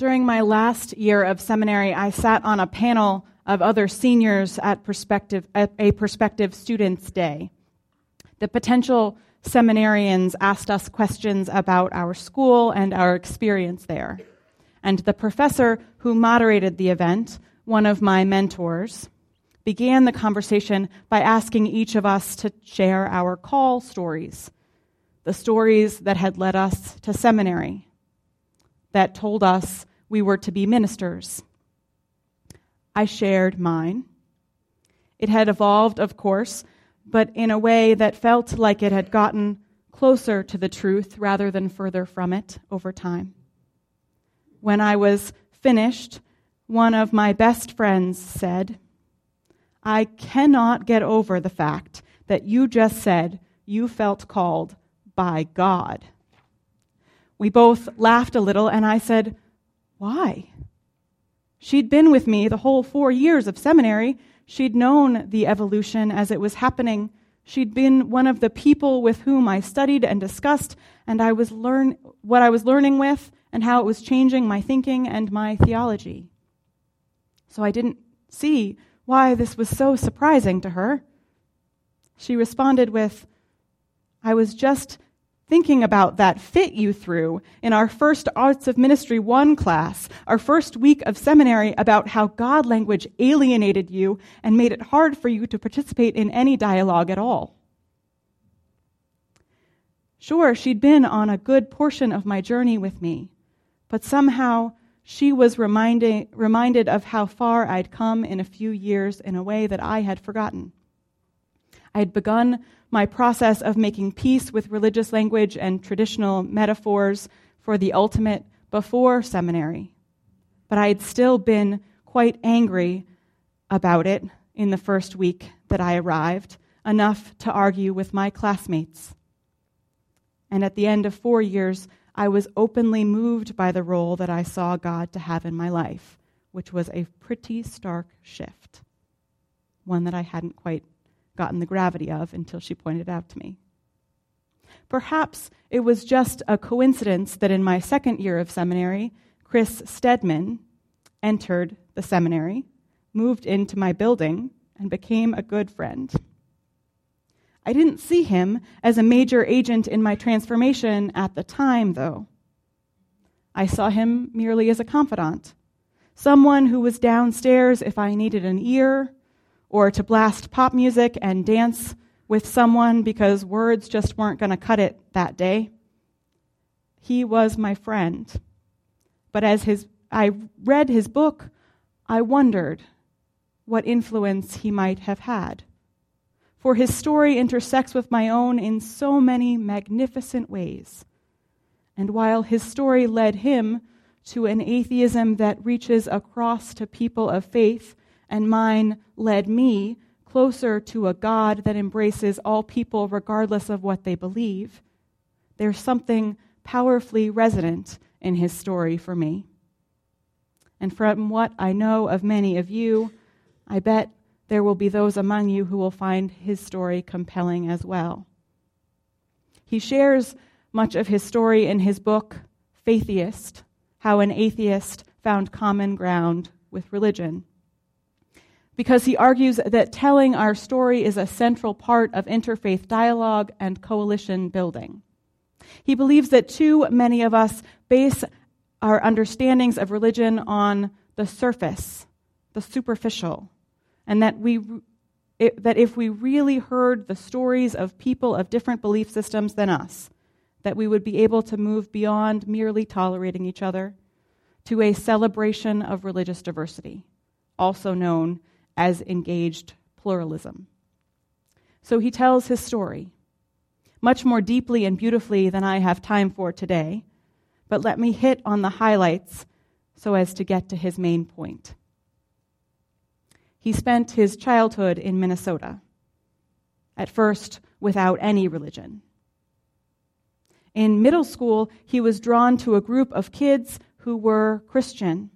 During my last year of seminary, I sat on a panel of other seniors at, prospective, at a prospective students' day. The potential seminarians asked us questions about our school and our experience there. And the professor who moderated the event, one of my mentors, began the conversation by asking each of us to share our call stories, the stories that had led us to seminary, that told us we were to be ministers. I shared mine. It had evolved, of course, but in a way that felt like it had gotten closer to the truth rather than further from it over time. When I was finished, one of my best friends said, I cannot get over the fact that you just said you felt called by God. We both laughed a little, and I said, Why? She'd been with me the whole four years of seminary. She'd known the evolution as it was happening. She'd been one of the people with whom I studied and discussed, and I was learn what I was learning with and how it was changing my thinking and my theology. So I didn't see why this was so surprising to her. She responded with, I was just thinking about that fit you threw in our first Arts of Ministry 1 class, our first week of seminary, about how God language alienated you and made it hard for you to participate in any dialogue at all. Sure, she'd been on a good portion of my journey with me, but somehow she was reminding, reminded of how far I'd come in a few years in a way that I had forgotten. I had begun my process of making peace with religious language and traditional metaphors for the ultimate before seminary. But I had still been quite angry about it in the first week that I arrived, enough to argue with my classmates. And at the end of four years, I was openly moved by the role that I saw God to have in my life, which was a pretty stark shift, one that I hadn't quite gotten the gravity of until she pointed it out to me. Perhaps it was just a coincidence that in my second year of seminary, Chris Stedman entered the seminary, moved into my building, and became a good friend. I didn't see him as a major agent in my transformation at the time, though. I saw him merely as a confidant, someone who was downstairs if I needed an ear, or to blast pop music and dance with someone because words just weren't going to cut it that day. He was my friend. But as his, I read his book, I wondered what influence he might have had for his story intersects with my own in so many magnificent ways. And while his story led him to an atheism that reaches across to people of faith, and mine led me closer to a God that embraces all people regardless of what they believe, there's something powerfully resonant in his story for me. And from what I know of many of you, I bet there will be those among you who will find his story compelling as well. He shares much of his story in his book, Faitheist How an Atheist Found Common Ground with Religion. Because he argues that telling our story is a central part of interfaith dialogue and coalition building. He believes that too many of us base our understandings of religion on the surface, the superficial and that we it, that if we really heard the stories of people of different belief systems than us, that we would be able to move beyond merely tolerating each other to a celebration of religious diversity, also known as engaged pluralism. So he tells his story, much more deeply and beautifully than I have time for today, but let me hit on the highlights so as to get to his main point. He spent his childhood in Minnesota, at first without any religion. In middle school, he was drawn to a group of kids who were Christian,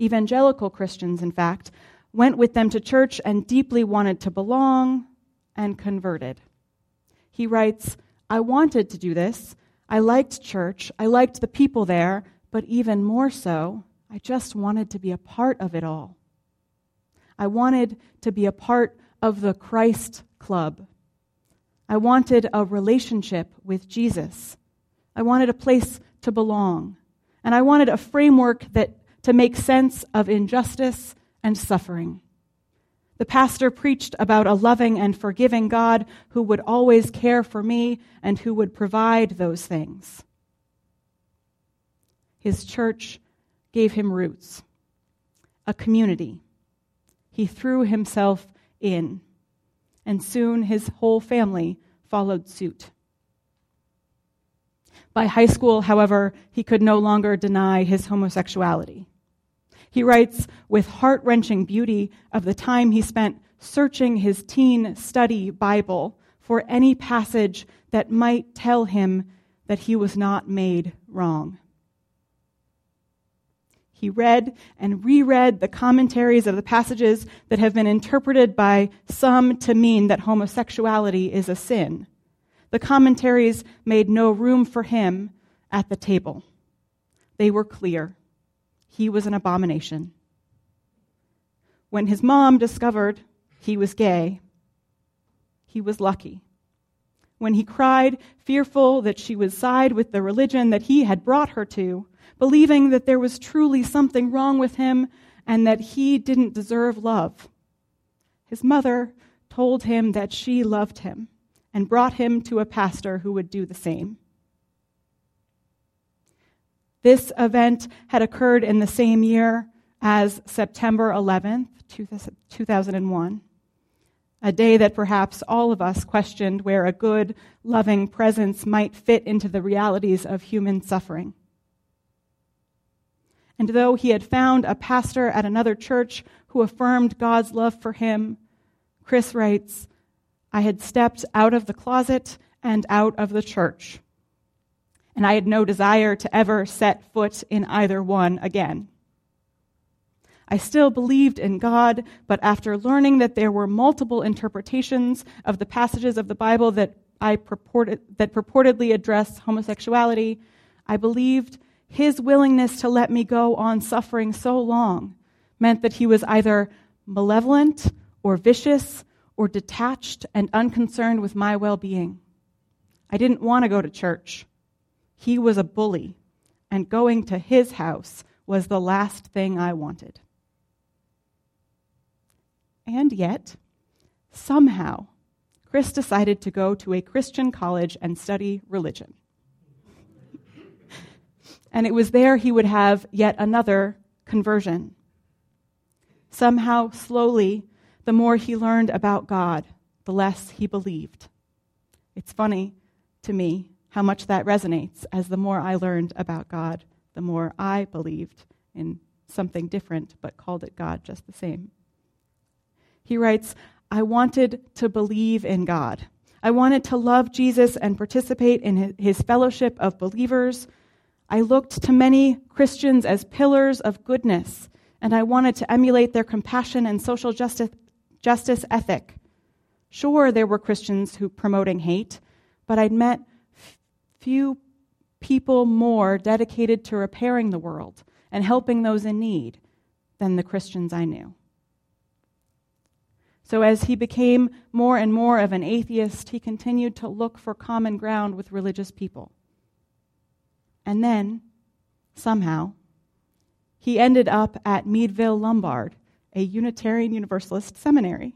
evangelical Christians, in fact, went with them to church and deeply wanted to belong and converted. He writes, I wanted to do this. I liked church. I liked the people there, but even more so, I just wanted to be a part of it all. I wanted to be a part of the Christ Club. I wanted a relationship with Jesus. I wanted a place to belong. And I wanted a framework that, to make sense of injustice and suffering. The pastor preached about a loving and forgiving God who would always care for me and who would provide those things. His church gave him roots, a community. He threw himself in, and soon his whole family followed suit. By high school, however, he could no longer deny his homosexuality. He writes with heart wrenching beauty of the time he spent searching his teen study Bible for any passage that might tell him that he was not made wrong. He read and reread the commentaries of the passages that have been interpreted by some to mean that homosexuality is a sin. The commentaries made no room for him at the table. They were clear. He was an abomination. When his mom discovered he was gay, he was lucky. When he cried, fearful that she would side with the religion that he had brought her to, believing that there was truly something wrong with him and that he didn't deserve love. His mother told him that she loved him and brought him to a pastor who would do the same. This event had occurred in the same year as September 11th, 2001, a day that perhaps all of us questioned where a good, loving presence might fit into the realities of human suffering. And though he had found a pastor at another church who affirmed God's love for him, Chris writes, I had stepped out of the closet and out of the church, and I had no desire to ever set foot in either one again. I still believed in God, but after learning that there were multiple interpretations of the passages of the Bible that I purported, that purportedly address homosexuality, I believed his willingness to let me go on suffering so long meant that he was either malevolent or vicious or detached and unconcerned with my well being. I didn't want to go to church. He was a bully, and going to his house was the last thing I wanted. And yet, somehow, Chris decided to go to a Christian college and study religion. And it was there he would have yet another conversion. Somehow, slowly, the more he learned about God, the less he believed. It's funny to me how much that resonates as the more I learned about God, the more I believed in something different, but called it God just the same. He writes, I wanted to believe in God. I wanted to love Jesus and participate in his fellowship of believers I looked to many Christians as pillars of goodness, and I wanted to emulate their compassion and social justice, justice ethic. Sure, there were Christians who promoting hate, but I'd met few people more dedicated to repairing the world and helping those in need than the Christians I knew. So, as he became more and more of an atheist, he continued to look for common ground with religious people. And then, somehow, he ended up at Meadville Lombard, a Unitarian Universalist seminary.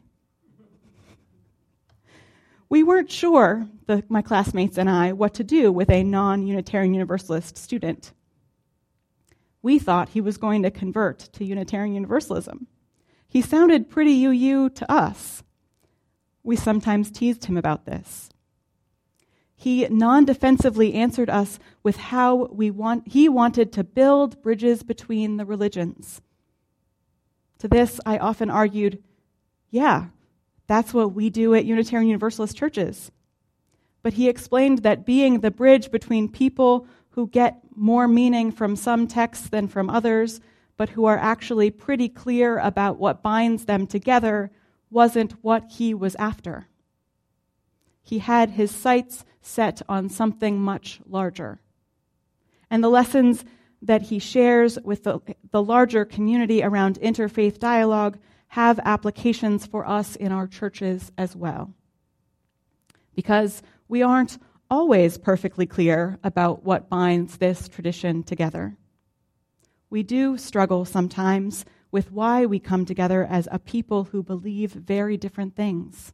We weren't sure, the, my classmates and I, what to do with a non Unitarian Universalist student. We thought he was going to convert to Unitarian Universalism. He sounded pretty UU to us. We sometimes teased him about this. He non defensively answered us with how we want, he wanted to build bridges between the religions. To this, I often argued, yeah, that's what we do at Unitarian Universalist churches. But he explained that being the bridge between people who get more meaning from some texts than from others, but who are actually pretty clear about what binds them together, wasn't what he was after. He had his sights set on something much larger. And the lessons that he shares with the, the larger community around interfaith dialogue have applications for us in our churches as well. Because we aren't always perfectly clear about what binds this tradition together. We do struggle sometimes with why we come together as a people who believe very different things.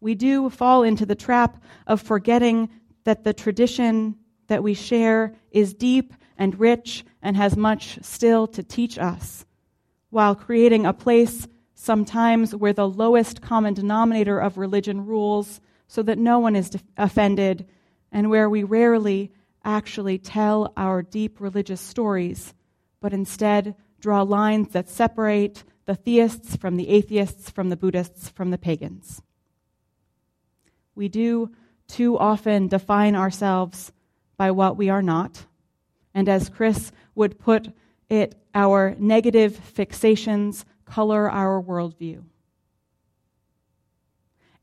We do fall into the trap of forgetting that the tradition that we share is deep and rich and has much still to teach us, while creating a place sometimes where the lowest common denominator of religion rules so that no one is offended, and where we rarely actually tell our deep religious stories, but instead draw lines that separate the theists from the atheists, from the Buddhists, from the pagans. We do too often define ourselves by what we are not. And as Chris would put it, our negative fixations color our worldview.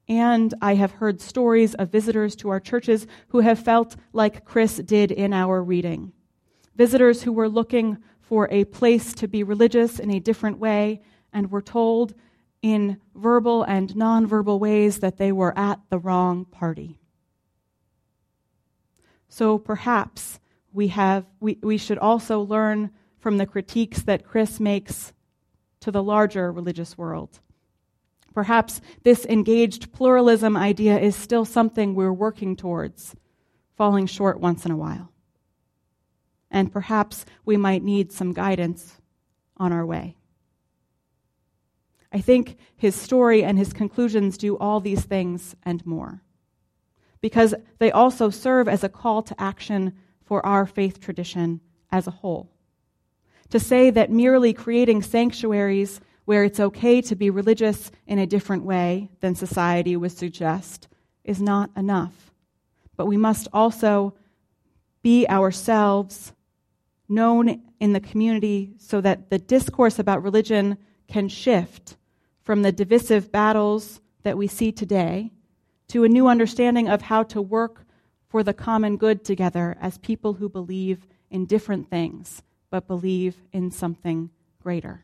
And I have heard stories of visitors to our churches who have felt like Chris did in our reading. Visitors who were looking for a place to be religious in a different way and were told in verbal and nonverbal ways that they were at the wrong party. So perhaps we, have, we, we should also learn from the critiques that Chris makes to the larger religious world. Perhaps this engaged pluralism idea is still something we're working towards, falling short once in a while. And perhaps we might need some guidance on our way. I think his story and his conclusions do all these things and more, because they also serve as a call to action for our faith tradition as a whole. To say that merely creating sanctuaries where it's okay to be religious in a different way than society would suggest is not enough. But we must also be ourselves known in the community so that the discourse about religion can shift from the divisive battles that we see today to a new understanding of how to work for the common good together as people who believe in different things but believe in something greater.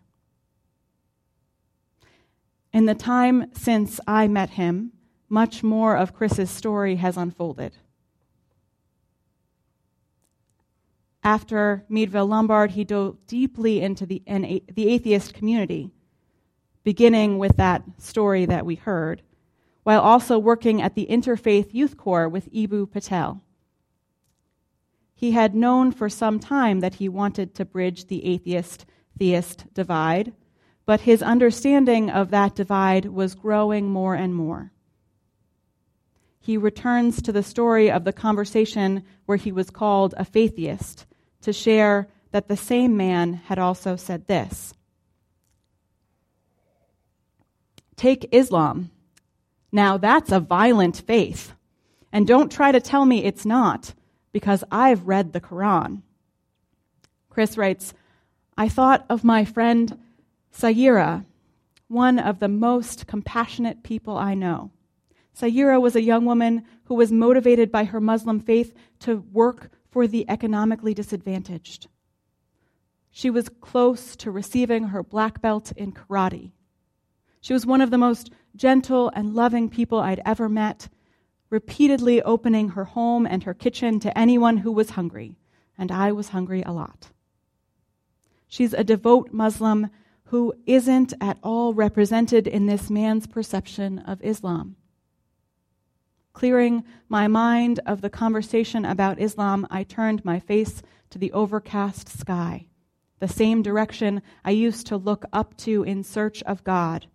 In the time since I met him, much more of Chris's story has unfolded. After Meadville Lombard, he dove deeply into the, the atheist community, beginning with that story that we heard, while also working at the Interfaith Youth Core with Eboo Patel. He had known for some time that he wanted to bridge the atheist theist divide, but his understanding of that divide was growing more and more. He returns to the story of the conversation where he was called a faitheist to share that the same man had also said this Take Islam. Now that's a violent faith. And don't try to tell me it's not, because I've read the Quran. Chris writes, I thought of my friend Sayira, one of the most compassionate people I know. Sayira was a young woman who was motivated by her Muslim faith to work for the economically disadvantaged. She was close to receiving her black belt in karate. She was one of the most gentle and loving people I'd ever met, repeatedly opening her home and her kitchen to anyone who was hungry, and I was hungry a lot. She's a devout Muslim who isn't at all represented in this man's perception of Islam. Clearing my mind of the conversation about Islam, I turned my face to the overcast sky, the same direction I used to look up to in search of God,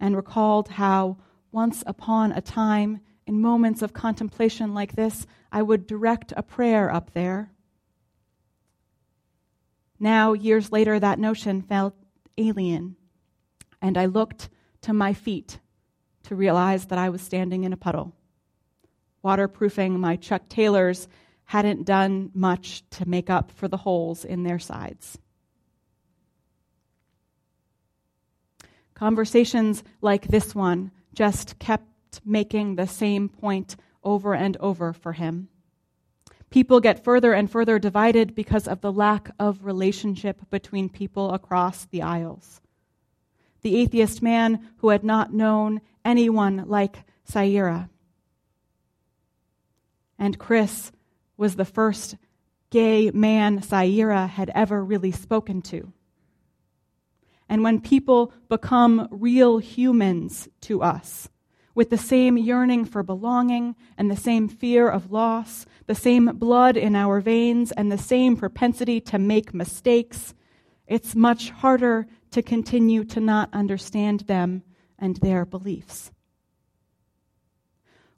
and recalled how, once upon a time, in moments of contemplation like this, I would direct a prayer up there. Now, years later, that notion felt alien, and I looked to my feet to realize that I was standing in a puddle waterproofing my Chuck Taylors hadn't done much to make up for the holes in their sides. Conversations like this one just kept making the same point over and over for him. People get further and further divided because of the lack of relationship between people across the aisles. The atheist man who had not known anyone like Saira. And Chris was the first gay man Saira had ever really spoken to. And when people become real humans to us, with the same yearning for belonging and the same fear of loss, the same blood in our veins, and the same propensity to make mistakes, it's much harder to continue to not understand them and their beliefs.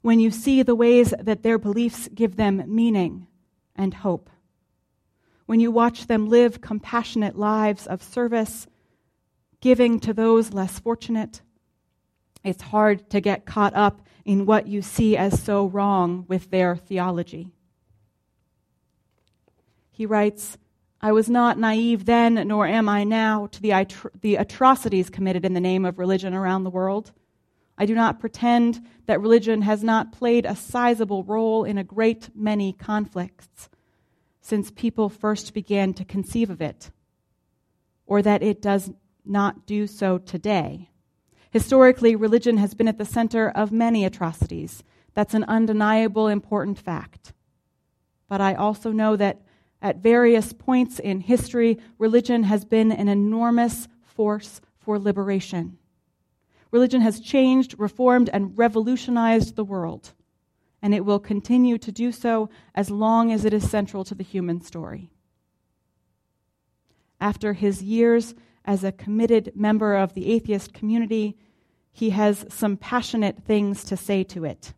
When you see the ways that their beliefs give them meaning and hope, when you watch them live compassionate lives of service, giving to those less fortunate, it's hard to get caught up in what you see as so wrong with their theology. He writes, I was not naive then, nor am I now, to the, the atrocities committed in the name of religion around the world. I do not pretend that religion has not played a sizable role in a great many conflicts since people first began to conceive of it, or that it does not do so today. Historically, religion has been at the center of many atrocities. That's an undeniable, important fact. But I also know that at various points in history, religion has been an enormous force for liberation. Religion has changed, reformed, and revolutionized the world, and it will continue to do so as long as it is central to the human story. After his years as a committed member of the atheist community, he has some passionate things to say to it.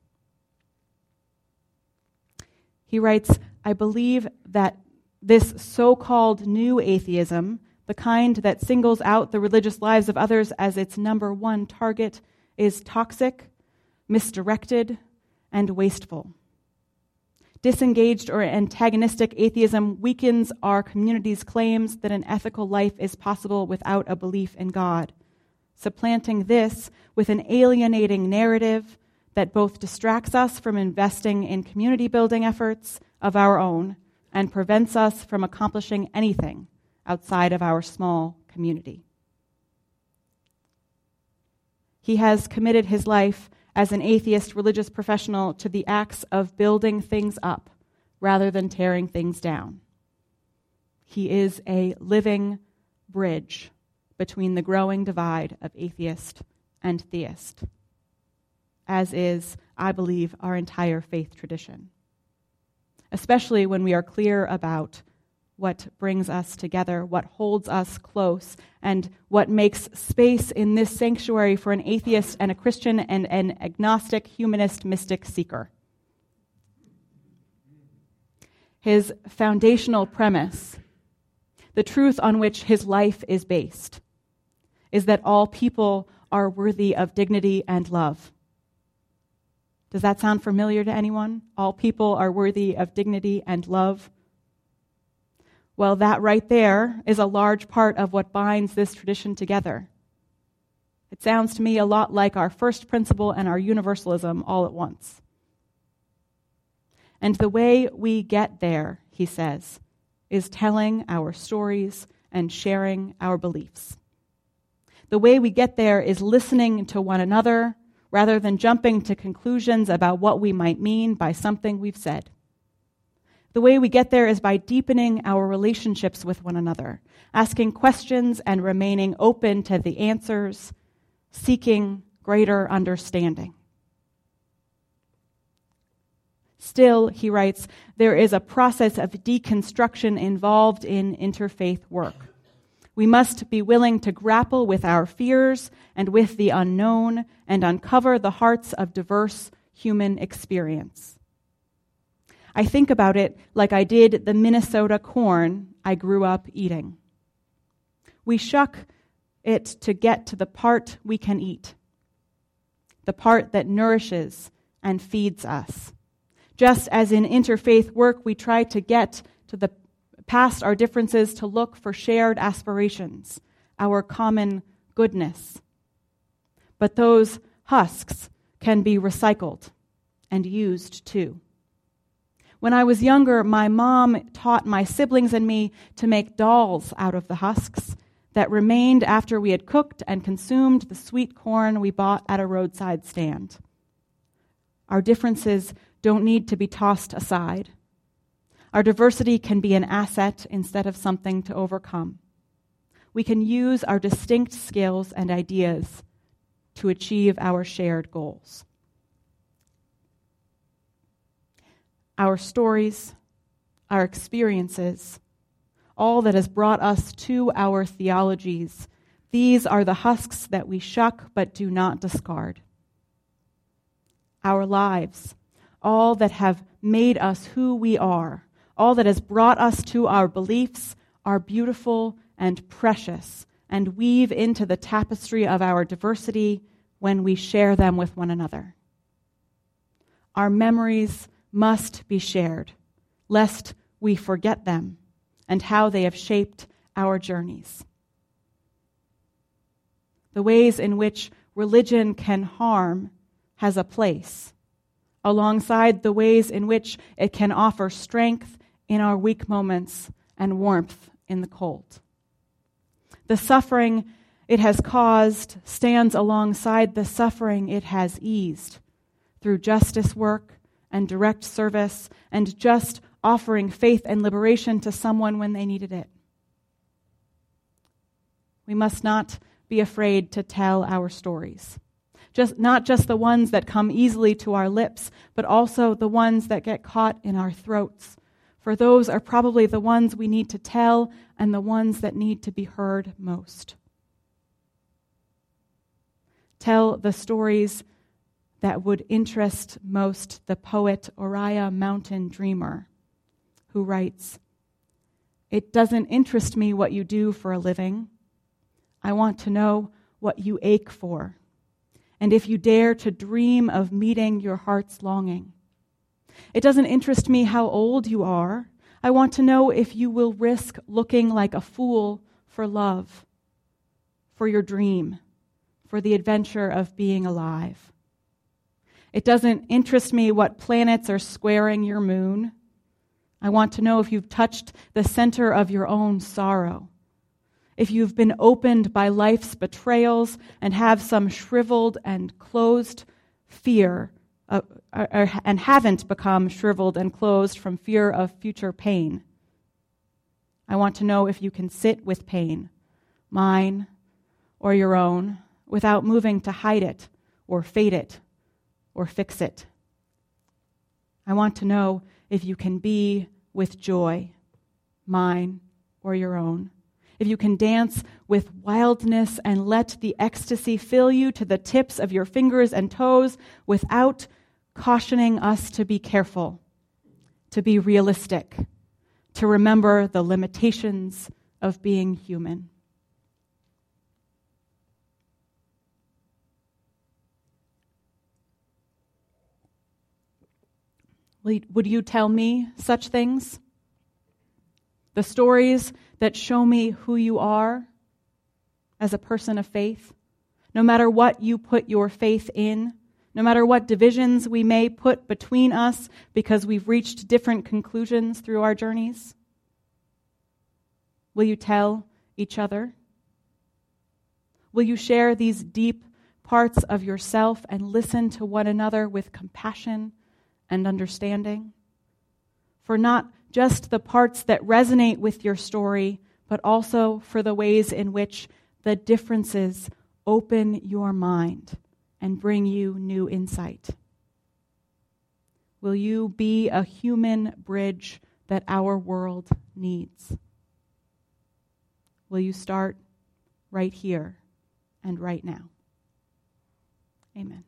He writes, I believe that this so called new atheism, the kind that singles out the religious lives of others as its number one target, is toxic, misdirected, and wasteful. Disengaged or antagonistic atheism weakens our community's claims that an ethical life is possible without a belief in God supplanting this with an alienating narrative that both distracts us from investing in community building efforts of our own and prevents us from accomplishing anything outside of our small community. He has committed his life as an atheist religious professional to the acts of building things up rather than tearing things down. He is a living bridge between the growing divide of atheist and theist, as is, I believe, our entire faith tradition. Especially when we are clear about what brings us together, what holds us close, and what makes space in this sanctuary for an atheist and a Christian and an agnostic, humanist, mystic seeker. His foundational premise, the truth on which his life is based, is that all people are worthy of dignity and love. Does that sound familiar to anyone? All people are worthy of dignity and love. Well, that right there is a large part of what binds this tradition together. It sounds to me a lot like our first principle and our universalism all at once. And the way we get there, he says, is telling our stories and sharing our beliefs. The way we get there is listening to one another rather than jumping to conclusions about what we might mean by something we've said. The way we get there is by deepening our relationships with one another, asking questions and remaining open to the answers, seeking greater understanding. Still, he writes, there is a process of deconstruction involved in interfaith work. We must be willing to grapple with our fears and with the unknown and uncover the hearts of diverse human experience. I think about it like I did the Minnesota corn I grew up eating. We shuck it to get to the part we can eat, the part that nourishes and feeds us. Just as in interfaith work, we try to get to the past our differences to look for shared aspirations, our common goodness. But those husks can be recycled and used too. When I was younger, my mom taught my siblings and me to make dolls out of the husks that remained after we had cooked and consumed the sweet corn we bought at a roadside stand. Our differences don't need to be tossed aside. Our diversity can be an asset instead of something to overcome. We can use our distinct skills and ideas to achieve our shared goals. Our stories, our experiences, all that has brought us to our theologies, these are the husks that we shuck but do not discard. Our lives, all that have made us who we are, all that has brought us to our beliefs are beautiful and precious and weave into the tapestry of our diversity when we share them with one another. Our memories must be shared, lest we forget them and how they have shaped our journeys. The ways in which religion can harm has a place, alongside the ways in which it can offer strength in our weak moments and warmth in the cold. The suffering it has caused stands alongside the suffering it has eased through justice work and direct service and just offering faith and liberation to someone when they needed it. We must not be afraid to tell our stories. Just, not just the ones that come easily to our lips, but also the ones that get caught in our throats for those are probably the ones we need to tell and the ones that need to be heard most. Tell the stories that would interest most the poet Oriah Mountain Dreamer, who writes It doesn't interest me what you do for a living. I want to know what you ache for, and if you dare to dream of meeting your heart's longing. It doesn't interest me how old you are. I want to know if you will risk looking like a fool for love, for your dream, for the adventure of being alive. It doesn't interest me what planets are squaring your moon. I want to know if you've touched the center of your own sorrow, if you've been opened by life's betrayals and have some shriveled and closed fear uh, or, and haven't become shriveled and closed from fear of future pain. I want to know if you can sit with pain, mine or your own, without moving to hide it or fade it or fix it. I want to know if you can be with joy, mine or your own. If you can dance with wildness and let the ecstasy fill you to the tips of your fingers and toes without cautioning us to be careful, to be realistic, to remember the limitations of being human. Would you tell me such things? The stories that show me who you are as a person of faith, no matter what you put your faith in no matter what divisions we may put between us because we've reached different conclusions through our journeys? Will you tell each other? Will you share these deep parts of yourself and listen to one another with compassion and understanding? For not just the parts that resonate with your story, but also for the ways in which the differences open your mind and bring you new insight? Will you be a human bridge that our world needs? Will you start right here and right now? Amen.